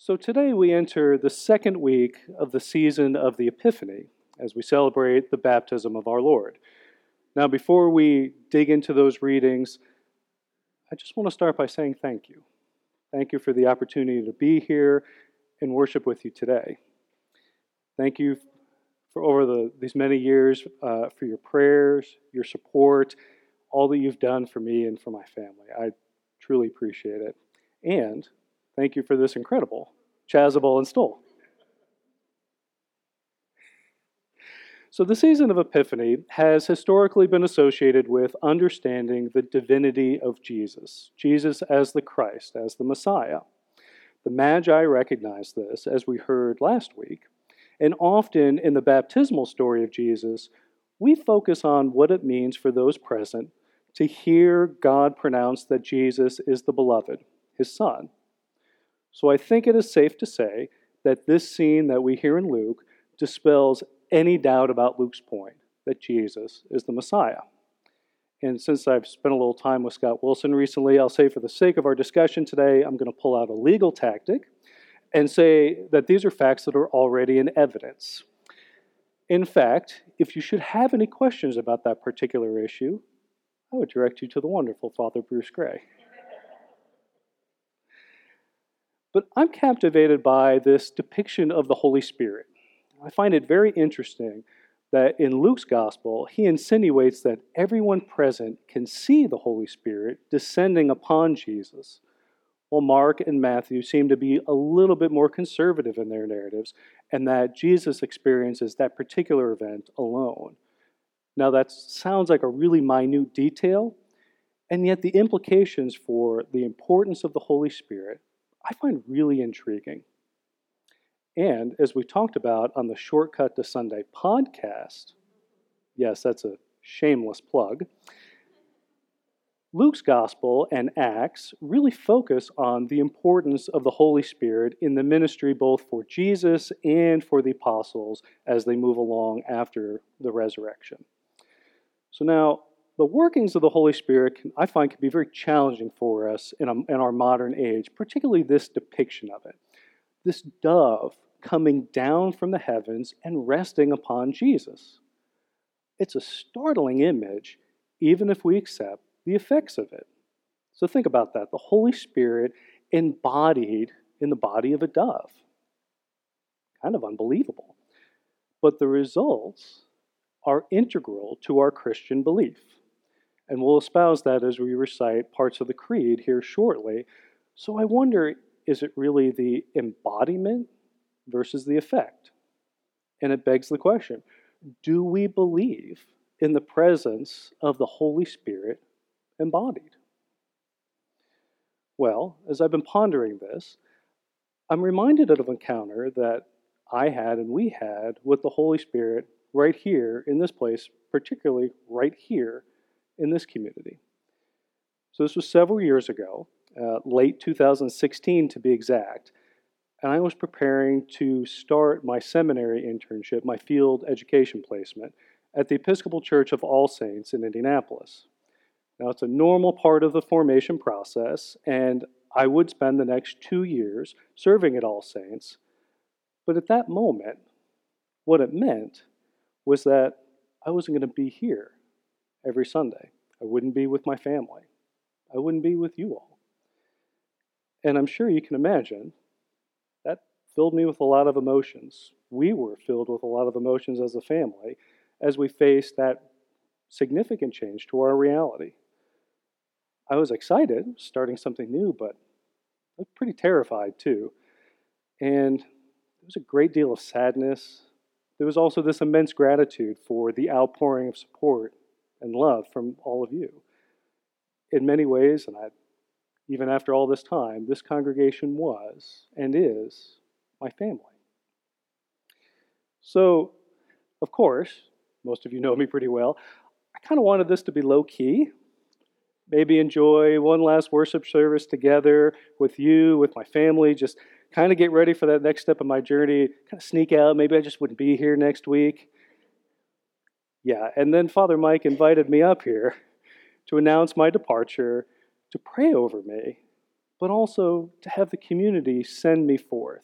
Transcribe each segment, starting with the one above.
So today we enter the second week of the season of the Epiphany as we celebrate the baptism of our Lord. Now, before we dig into those readings, I just want to start by saying thank you. Thank you for the opportunity to be here and worship with you today. Thank you for over the, these many years uh, for your prayers, your support, all that you've done for me and for my family. I truly appreciate it. And Thank you for this incredible chasuble and stole. So, the season of Epiphany has historically been associated with understanding the divinity of Jesus, Jesus as the Christ, as the Messiah. The Magi recognize this, as we heard last week, and often in the baptismal story of Jesus, we focus on what it means for those present to hear God pronounce that Jesus is the beloved, his Son. So I think it is safe to say that this scene that we hear in Luke dispels any doubt about Luke's point that Jesus is the Messiah. And since I've spent a little time with Scott Wilson recently, I'll say for the sake of our discussion today, I'm going to pull out a legal tactic and say that these are facts that are already in evidence. In fact, if you should have any questions about that particular issue, I would direct you to the wonderful Father Bruce Gray. But I'm captivated by this depiction of the Holy Spirit. I find it very interesting that in Luke's gospel, he insinuates that everyone present can see the Holy Spirit descending upon Jesus, while Mark and Matthew seem to be a little bit more conservative in their narratives, and that Jesus experiences that particular event alone. Now, that sounds like a really minute detail, and yet the implications for the importance of the Holy Spirit I find really intriguing. And as we talked about on the Shortcut to Sunday podcast, yes, that's a shameless plug. Luke's gospel and Acts really focus on the importance of the Holy Spirit in the ministry both for Jesus and for the apostles as they move along after the resurrection. So now, the workings of the Holy Spirit, can, I find, can be very challenging for us in, a, in our modern age, particularly this depiction of it. This dove coming down from the heavens and resting upon Jesus. It's a startling image, even if we accept the effects of it. So think about that the Holy Spirit embodied in the body of a dove. Kind of unbelievable. But the results are integral to our Christian belief. And we'll espouse that as we recite parts of the Creed here shortly. So I wonder is it really the embodiment versus the effect? And it begs the question do we believe in the presence of the Holy Spirit embodied? Well, as I've been pondering this, I'm reminded of an encounter that I had and we had with the Holy Spirit right here in this place, particularly right here in this community. So this was several years ago, uh, late 2016 to be exact, and I was preparing to start my seminary internship, my field education placement, at the Episcopal Church of All Saints in Indianapolis. Now, it's a normal part of the formation process, and I would spend the next two years serving at All Saints. But at that moment, what it meant was that I wasn't going to be here every Sunday. I wouldn't be with my family. I wouldn't be with you all. And I'm sure you can imagine that filled me with a lot of emotions. We were filled with a lot of emotions as a family as we faced that significant change to our reality. I was excited, starting something new, but I was pretty terrified too. And there was a great deal of sadness. There was also this immense gratitude for the outpouring of support and love from all of you. In many ways, and I, even after all this time, this congregation was and is my family. So, of course, most of you know me pretty well. I kind of wanted this to be low key. Maybe enjoy one last worship service together with you, with my family, just kind of get ready for that next step of my journey, kind of sneak out. Maybe I just wouldn't be here next week. Yeah, and then Father Mike invited me up here to announce my departure, to pray over me, but also to have the community send me forth.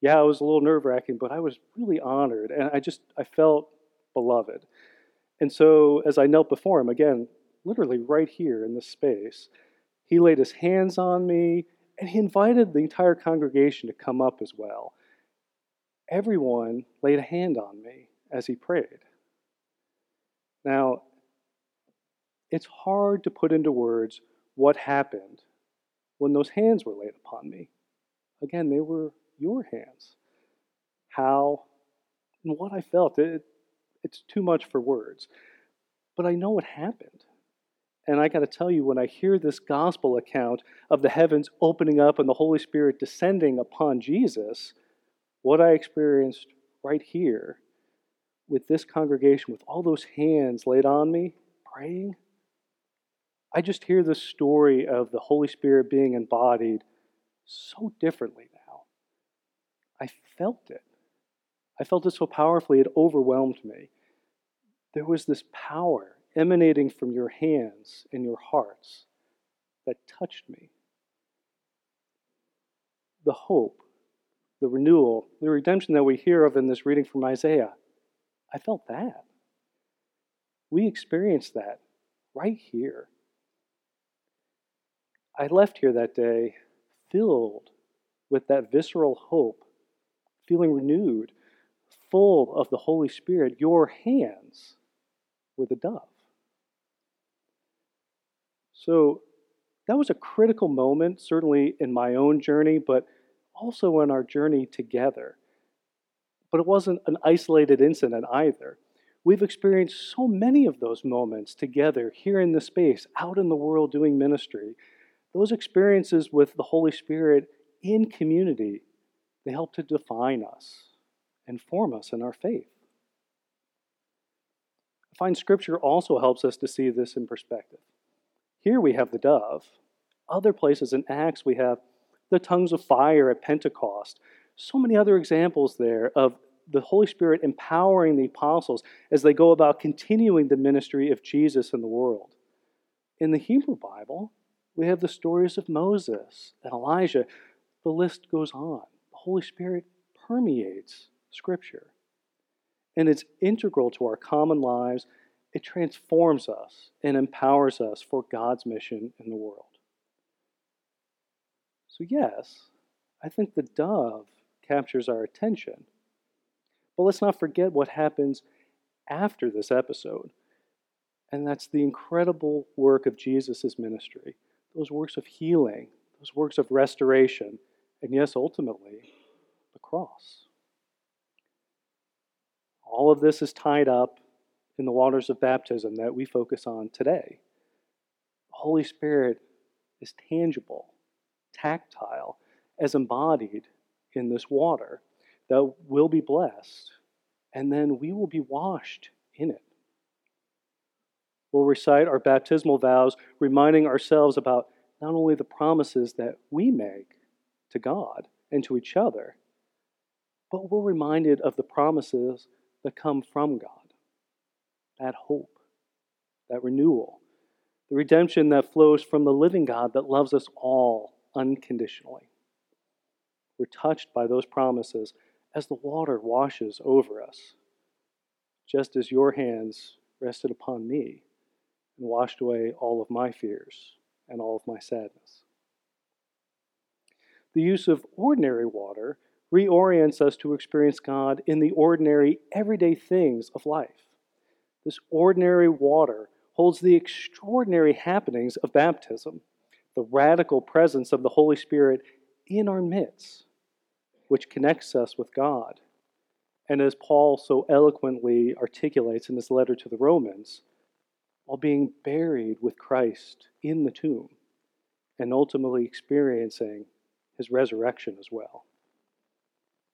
Yeah, it was a little nerve wracking, but I was really honored and I just, I felt beloved. And so as I knelt before him, again, literally right here in this space, he laid his hands on me and he invited the entire congregation to come up as well. Everyone laid a hand on me as he prayed. Now, it's hard to put into words what happened when those hands were laid upon me. Again, they were your hands. How and what I felt, it, it's too much for words. But I know what happened. And I got to tell you, when I hear this gospel account of the heavens opening up and the Holy Spirit descending upon Jesus, what I experienced right here with this congregation, with all those hands laid on me, praying, I just hear the story of the Holy Spirit being embodied so differently now. I felt it. I felt it so powerfully, it overwhelmed me. There was this power emanating from your hands and your hearts that touched me. The hope, the renewal, the redemption that we hear of in this reading from Isaiah, I felt that. We experienced that right here. I left here that day filled with that visceral hope, feeling renewed, full of the Holy Spirit. Your hands were the dove. So that was a critical moment, certainly in my own journey, but also in our journey together. But it wasn't an isolated incident either. We've experienced so many of those moments together here in the space, out in the world doing ministry. Those experiences with the Holy Spirit in community, they help to define us and form us in our faith. I find Scripture also helps us to see this in perspective. Here we have the dove. Other places in Acts, we have the tongues of fire at Pentecost. So many other examples there of the Holy Spirit empowering the apostles as they go about continuing the ministry of Jesus in the world. In the Hebrew Bible, we have the stories of Moses and Elijah. The list goes on. The Holy Spirit permeates Scripture. And it's integral to our common lives it transforms us and empowers us for God's mission in the world. So, yes, I think the dove captures our attention. But let's not forget what happens after this episode. And that's the incredible work of Jesus' ministry those works of healing, those works of restoration, and yes, ultimately, the cross. All of this is tied up in the waters of baptism that we focus on today. The Holy Spirit is tangible, tactile, as embodied in this water that will be blessed, and then we will be washed in it. We'll recite our baptismal vows, reminding ourselves about not only the promises that we make to God and to each other, but we're reminded of the promises that come from God that hope, that renewal, the redemption that flows from the living God that loves us all unconditionally. We're touched by those promises as the water washes over us, just as your hands rested upon me and washed away all of my fears and all of my sadness. The use of ordinary water reorients us to experience God in the ordinary, everyday things of life. This ordinary water holds the extraordinary happenings of baptism, the radical presence of the Holy Spirit in our midst, which connects us with God. And as Paul so eloquently articulates in his letter to the Romans, while being buried with Christ in the tomb and ultimately experiencing his resurrection as well.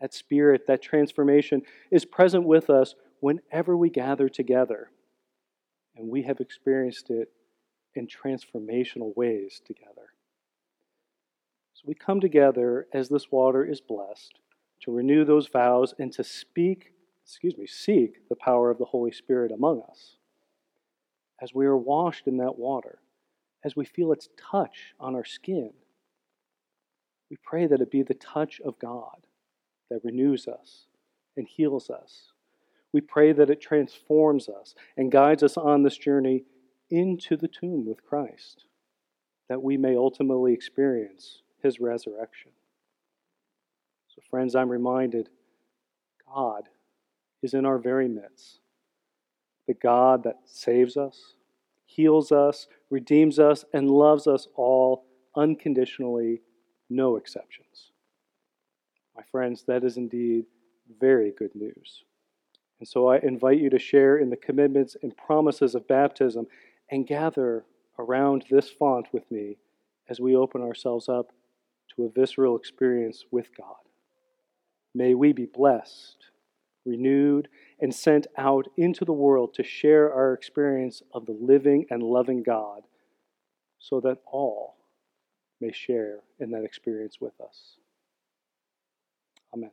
That spirit, that transformation is present with us whenever we gather together. And we have experienced it in transformational ways together. So we come together as this water is blessed to renew those vows and to speak, excuse me, seek the power of the Holy Spirit among us. As we are washed in that water, as we feel its touch on our skin, we pray that it be the touch of God that renews us and heals us. We pray that it transforms us and guides us on this journey into the tomb with Christ, that we may ultimately experience his resurrection. So, friends, I'm reminded God is in our very midst. The God that saves us, heals us, redeems us, and loves us all unconditionally, no exceptions. My friends, that is indeed very good news. And so I invite you to share in the commitments and promises of baptism and gather around this font with me as we open ourselves up a visceral experience with God. May we be blessed, renewed, and sent out into the world to share our experience of the living and loving God so that all may share in that experience with us. Amen.